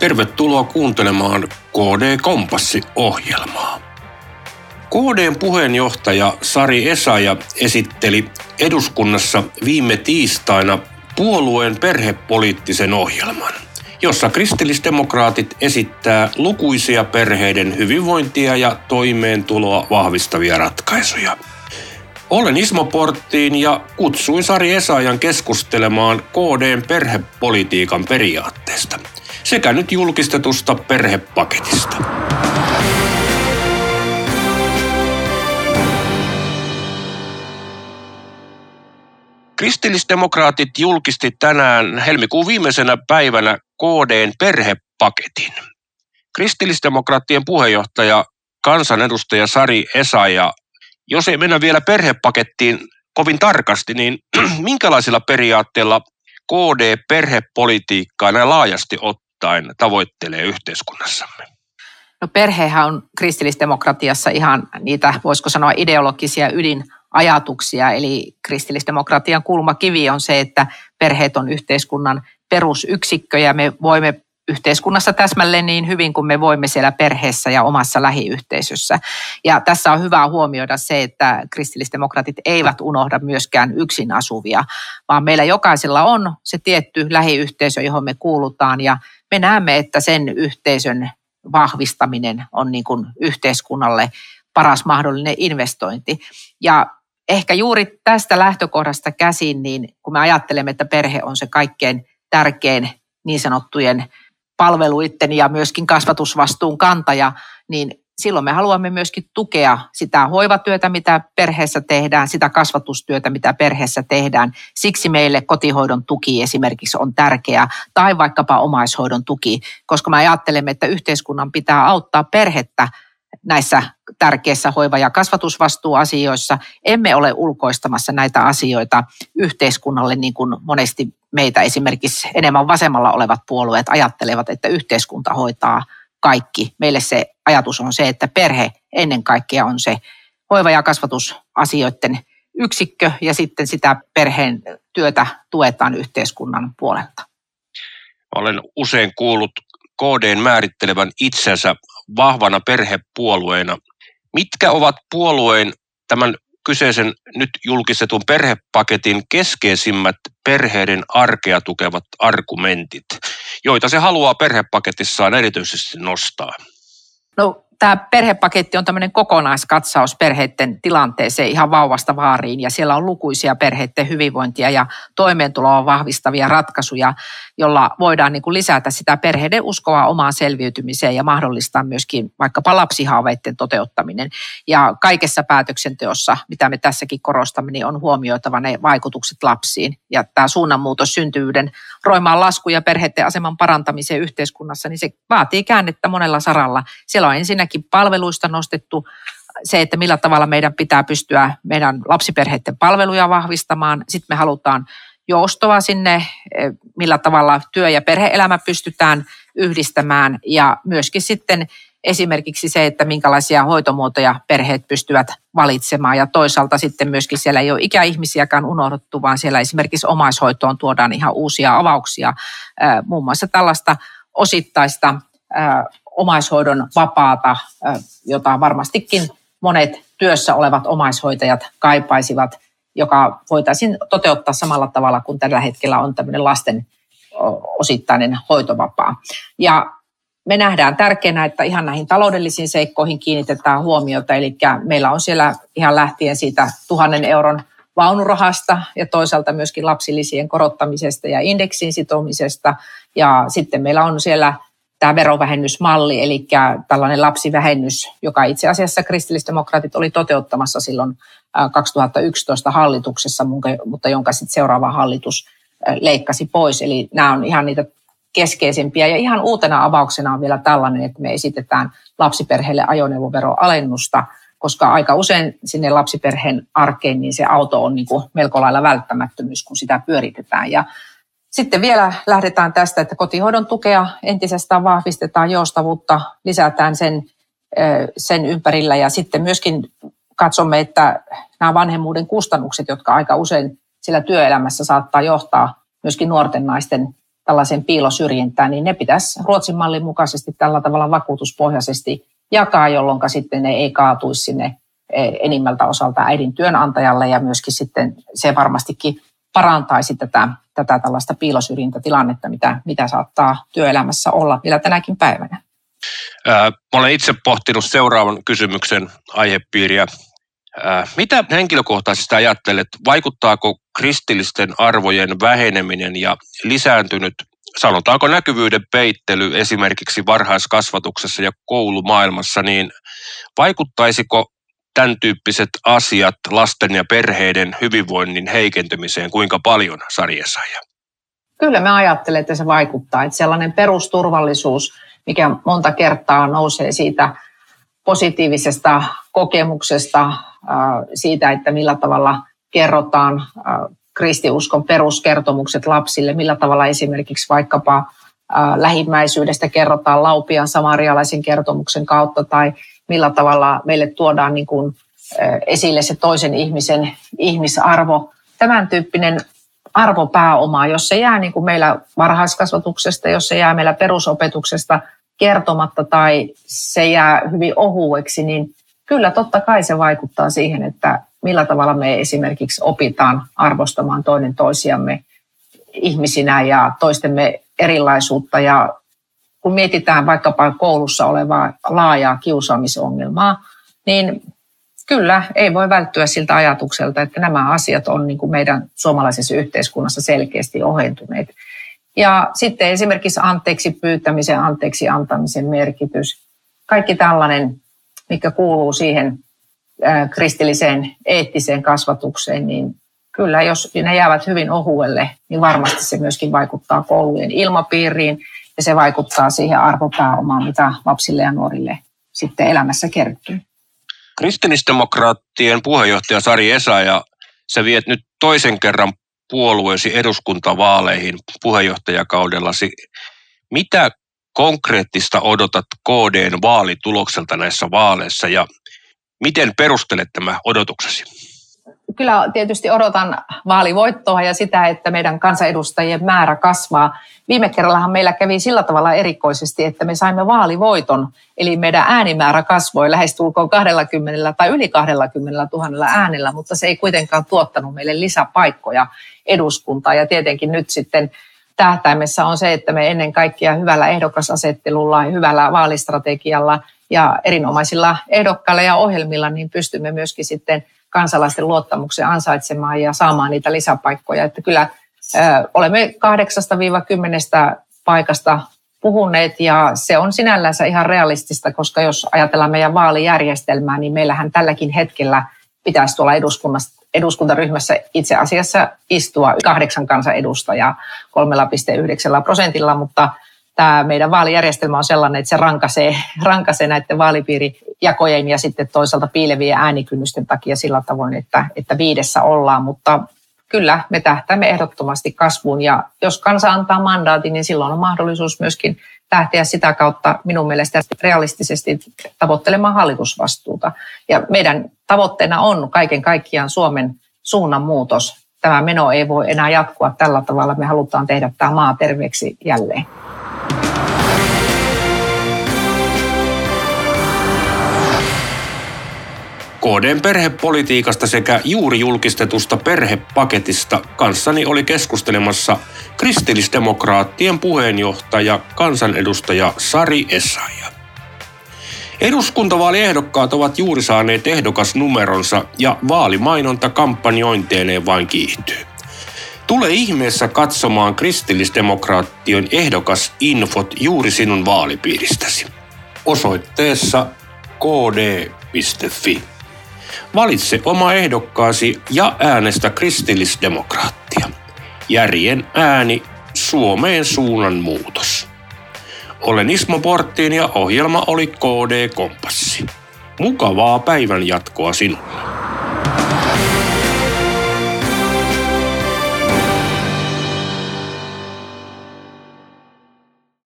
Tervetuloa kuuntelemaan KD Kompassi-ohjelmaa. KDn puheenjohtaja Sari Esaja esitteli eduskunnassa viime tiistaina puolueen perhepoliittisen ohjelman, jossa kristillisdemokraatit esittää lukuisia perheiden hyvinvointia ja toimeentuloa vahvistavia ratkaisuja. Olen Ismo Porttiin ja kutsuin Sari Esajan keskustelemaan KDn perhepolitiikan periaatteesta – sekä nyt julkistetusta perhepaketista. Kristillisdemokraatit julkisti tänään helmikuun viimeisenä päivänä KDn perhepaketin. Kristillisdemokraattien puheenjohtaja kansanedustaja Sari Esaja, jos ei mennä vielä perhepakettiin kovin tarkasti, niin minkälaisilla periaatteilla KD perhepolitiikkaa näin laajasti ottaa ottaen tavoittelee yhteiskunnassamme? No perhehän on kristillisdemokratiassa ihan niitä, voisiko sanoa, ideologisia ydinajatuksia. Eli kristillisdemokratian kulmakivi on se, että perheet on yhteiskunnan perusyksikkö ja me voimme yhteiskunnassa täsmälleen niin hyvin kuin me voimme siellä perheessä ja omassa lähiyhteisössä. Ja tässä on hyvä huomioida se, että kristillisdemokraatit eivät unohda myöskään yksin asuvia, vaan meillä jokaisella on se tietty lähiyhteisö, johon me kuulutaan ja me näemme, että sen yhteisön vahvistaminen on niin kuin yhteiskunnalle paras mahdollinen investointi. Ja ehkä juuri tästä lähtökohdasta käsin, niin kun me ajattelemme, että perhe on se kaikkein tärkein niin sanottujen palveluiden ja myöskin kasvatusvastuun kantaja, niin silloin me haluamme myöskin tukea sitä hoivatyötä, mitä perheessä tehdään, sitä kasvatustyötä, mitä perheessä tehdään. Siksi meille kotihoidon tuki esimerkiksi on tärkeä, tai vaikkapa omaishoidon tuki, koska me ajattelemme, että yhteiskunnan pitää auttaa perhettä näissä tärkeissä hoiva- ja kasvatusvastuuasioissa. Emme ole ulkoistamassa näitä asioita yhteiskunnalle niin kuin monesti meitä esimerkiksi enemmän vasemmalla olevat puolueet ajattelevat, että yhteiskunta hoitaa kaikki. Meille se ajatus on se, että perhe ennen kaikkea on se hoiva- ja kasvatusasioiden yksikkö ja sitten sitä perheen työtä tuetaan yhteiskunnan puolelta. Olen usein kuullut KDn määrittelevän itsensä vahvana perhepuolueena. Mitkä ovat puolueen tämän kyseisen nyt julkistetun perhepaketin keskeisimmät perheiden arkea tukevat argumentit, joita se haluaa perhepaketissaan erityisesti nostaa? No tämä perhepaketti on tämmöinen kokonaiskatsaus perheiden tilanteeseen ihan vauvasta vaariin ja siellä on lukuisia perheiden hyvinvointia ja toimeentuloa vahvistavia ratkaisuja, jolla voidaan niin kuin lisätä sitä perheiden uskoa omaan selviytymiseen ja mahdollistaa myöskin vaikkapa lapsihaaveiden toteuttaminen. Ja kaikessa päätöksenteossa, mitä me tässäkin korostamme, niin on huomioitava ne vaikutukset lapsiin. Ja tämä suunnanmuutos syntyvyyden roimaan lasku ja perheiden aseman parantamiseen yhteiskunnassa, niin se vaatii käännettä monella saralla. Siellä on ensinnäkin palveluista nostettu se, että millä tavalla meidän pitää pystyä meidän lapsiperheiden palveluja vahvistamaan. Sitten me halutaan joustoa sinne, eh, millä tavalla työ- ja perheelämä pystytään yhdistämään ja myöskin sitten esimerkiksi se, että minkälaisia hoitomuotoja perheet pystyvät valitsemaan ja toisaalta sitten myöskin siellä ei ole ikäihmisiäkään unohdettu, vaan siellä esimerkiksi omaishoitoon tuodaan ihan uusia avauksia, muun muassa tällaista osittaista omaishoidon vapaata, jota varmastikin monet työssä olevat omaishoitajat kaipaisivat – joka voitaisiin toteuttaa samalla tavalla kuin tällä hetkellä on tämmöinen lasten osittainen hoitovapaa. Ja me nähdään tärkeänä, että ihan näihin taloudellisiin seikkoihin kiinnitetään huomiota, eli meillä on siellä ihan lähtien siitä tuhannen euron vaunurahasta ja toisaalta myöskin lapsilisien korottamisesta ja indeksin sitomisesta. Ja sitten meillä on siellä tämä verovähennysmalli, eli tällainen lapsivähennys, joka itse asiassa kristillisdemokraatit oli toteuttamassa silloin 2011 hallituksessa, mutta jonka sitten seuraava hallitus leikkasi pois. Eli nämä on ihan niitä keskeisimpiä. Ja ihan uutena avauksena on vielä tällainen, että me esitetään lapsiperheille ajoneuvoveroalennusta, koska aika usein sinne lapsiperheen arkeen niin se auto on niin kuin melko lailla välttämättömyys, kun sitä pyöritetään. Ja sitten vielä lähdetään tästä, että kotihoidon tukea entisestään vahvistetaan, joustavuutta lisätään sen, sen ympärillä ja sitten myöskin katsomme, että nämä vanhemmuuden kustannukset, jotka aika usein sillä työelämässä saattaa johtaa myöskin nuorten naisten tällaisen piilosyrjintään, niin ne pitäisi Ruotsin mallin mukaisesti tällä tavalla vakuutuspohjaisesti jakaa, jolloin sitten ne ei kaatuisi sinne e, enimmältä osalta äidin työnantajalle ja myöskin sitten se varmastikin parantaisi tätä, tätä tällaista piilosyrjintätilannetta, mitä, mitä saattaa työelämässä olla vielä tänäkin päivänä. Mä olen itse pohtinut seuraavan kysymyksen aihepiiriä. Mitä henkilökohtaisesti ajattelet, vaikuttaako kristillisten arvojen väheneminen ja lisääntynyt, sanotaanko näkyvyyden peittely esimerkiksi varhaiskasvatuksessa ja koulumaailmassa, niin vaikuttaisiko tämän tyyppiset asiat lasten ja perheiden hyvinvoinnin heikentymiseen kuinka paljon sarjassa? Kyllä me ajattelen, että se vaikuttaa. Että sellainen perusturvallisuus, mikä monta kertaa nousee siitä positiivisesta kokemuksesta, siitä, että millä tavalla kerrotaan kristiuskon peruskertomukset lapsille, millä tavalla esimerkiksi vaikkapa lähimmäisyydestä kerrotaan Laupian samarialaisen kertomuksen kautta tai millä tavalla meille tuodaan niin kuin esille se toisen ihmisen ihmisarvo. Tämän tyyppinen arvopääoma, jos se jää niin kuin meillä varhaiskasvatuksesta, jos se jää meillä perusopetuksesta kertomatta tai se jää hyvin ohueksi, niin kyllä totta kai se vaikuttaa siihen, että millä tavalla me esimerkiksi opitaan arvostamaan toinen toisiamme ihmisinä ja toistemme erilaisuutta. Ja kun mietitään vaikkapa koulussa olevaa laajaa kiusaamisongelmaa, niin kyllä ei voi välttyä siltä ajatukselta, että nämä asiat on niin kuin meidän suomalaisessa yhteiskunnassa selkeästi ohentuneet. Ja sitten esimerkiksi anteeksi pyytämisen, anteeksi antamisen merkitys. Kaikki tällainen, mikä kuuluu siihen kristilliseen eettiseen kasvatukseen, niin kyllä jos ne jäävät hyvin ohuelle, niin varmasti se myöskin vaikuttaa koulujen ilmapiiriin ja se vaikuttaa siihen arvopääomaan, mitä lapsille ja nuorille sitten elämässä kertyy. Kristillisdemokraattien puheenjohtaja Sari Esa ja sä viet nyt toisen kerran puolueesi eduskuntavaaleihin puheenjohtajakaudellasi. Mitä konkreettista odotat KDn vaalitulokselta näissä vaaleissa ja miten perustelet tämä odotuksesi? Kyllä tietysti odotan vaalivoittoa ja sitä, että meidän kansanedustajien määrä kasvaa. Viime kerrallahan meillä kävi sillä tavalla erikoisesti, että me saimme vaalivoiton, eli meidän äänimäärä kasvoi lähestulkoon 20 tai yli 20 000 äänellä, mutta se ei kuitenkaan tuottanut meille lisäpaikkoja eduskuntaa. Ja tietenkin nyt sitten tähtäimessä on se, että me ennen kaikkea hyvällä ehdokasasettelulla ja hyvällä vaalistrategialla ja erinomaisilla ehdokkailla ja ohjelmilla niin pystymme myöskin sitten kansalaisten luottamuksen ansaitsemaan ja saamaan niitä lisäpaikkoja. Että kyllä olemme 8-10 paikasta puhuneet ja se on sinällänsä ihan realistista, koska jos ajatellaan meidän vaalijärjestelmää, niin meillähän tälläkin hetkellä pitäisi tuolla eduskunnassa, eduskuntaryhmässä itse asiassa istua kahdeksan kansanedustajaa 3,9 prosentilla, mutta tämä meidän vaalijärjestelmä on sellainen, että se rankaisee, rankaisee näiden vaalipiirijakojen ja sitten toisaalta piilevien äänikynnysten takia sillä tavoin, että, että viidessä ollaan, mutta kyllä me tähtäämme ehdottomasti kasvuun. Ja jos kansa antaa mandaatin, niin silloin on mahdollisuus myöskin lähteä sitä kautta minun mielestä realistisesti tavoittelemaan hallitusvastuuta. Ja meidän tavoitteena on kaiken kaikkiaan Suomen suunnan muutos. Tämä meno ei voi enää jatkua tällä tavalla. Me halutaan tehdä tämä maa terveeksi jälleen. KDn perhepolitiikasta sekä juuri julkistetusta perhepaketista kanssani oli keskustelemassa kristillisdemokraattien puheenjohtaja, kansanedustaja Sari Essaja. Eduskuntavaaliehdokkaat ovat juuri saaneet ehdokasnumeronsa ja vaalimainonta kampanjointeineen vain kiihtyy. Tule ihmeessä katsomaan kristillisdemokraattien ehdokasinfot juuri sinun vaalipiiristäsi. Osoitteessa kd.fi. Valitse oma ehdokkaasi ja äänestä kristillisdemokraattia. Järjen ääni Suomeen suunnan muutos. Olen Ismo Porttiin ja ohjelma oli KD Kompassi. Mukavaa päivän jatkoa sinulle.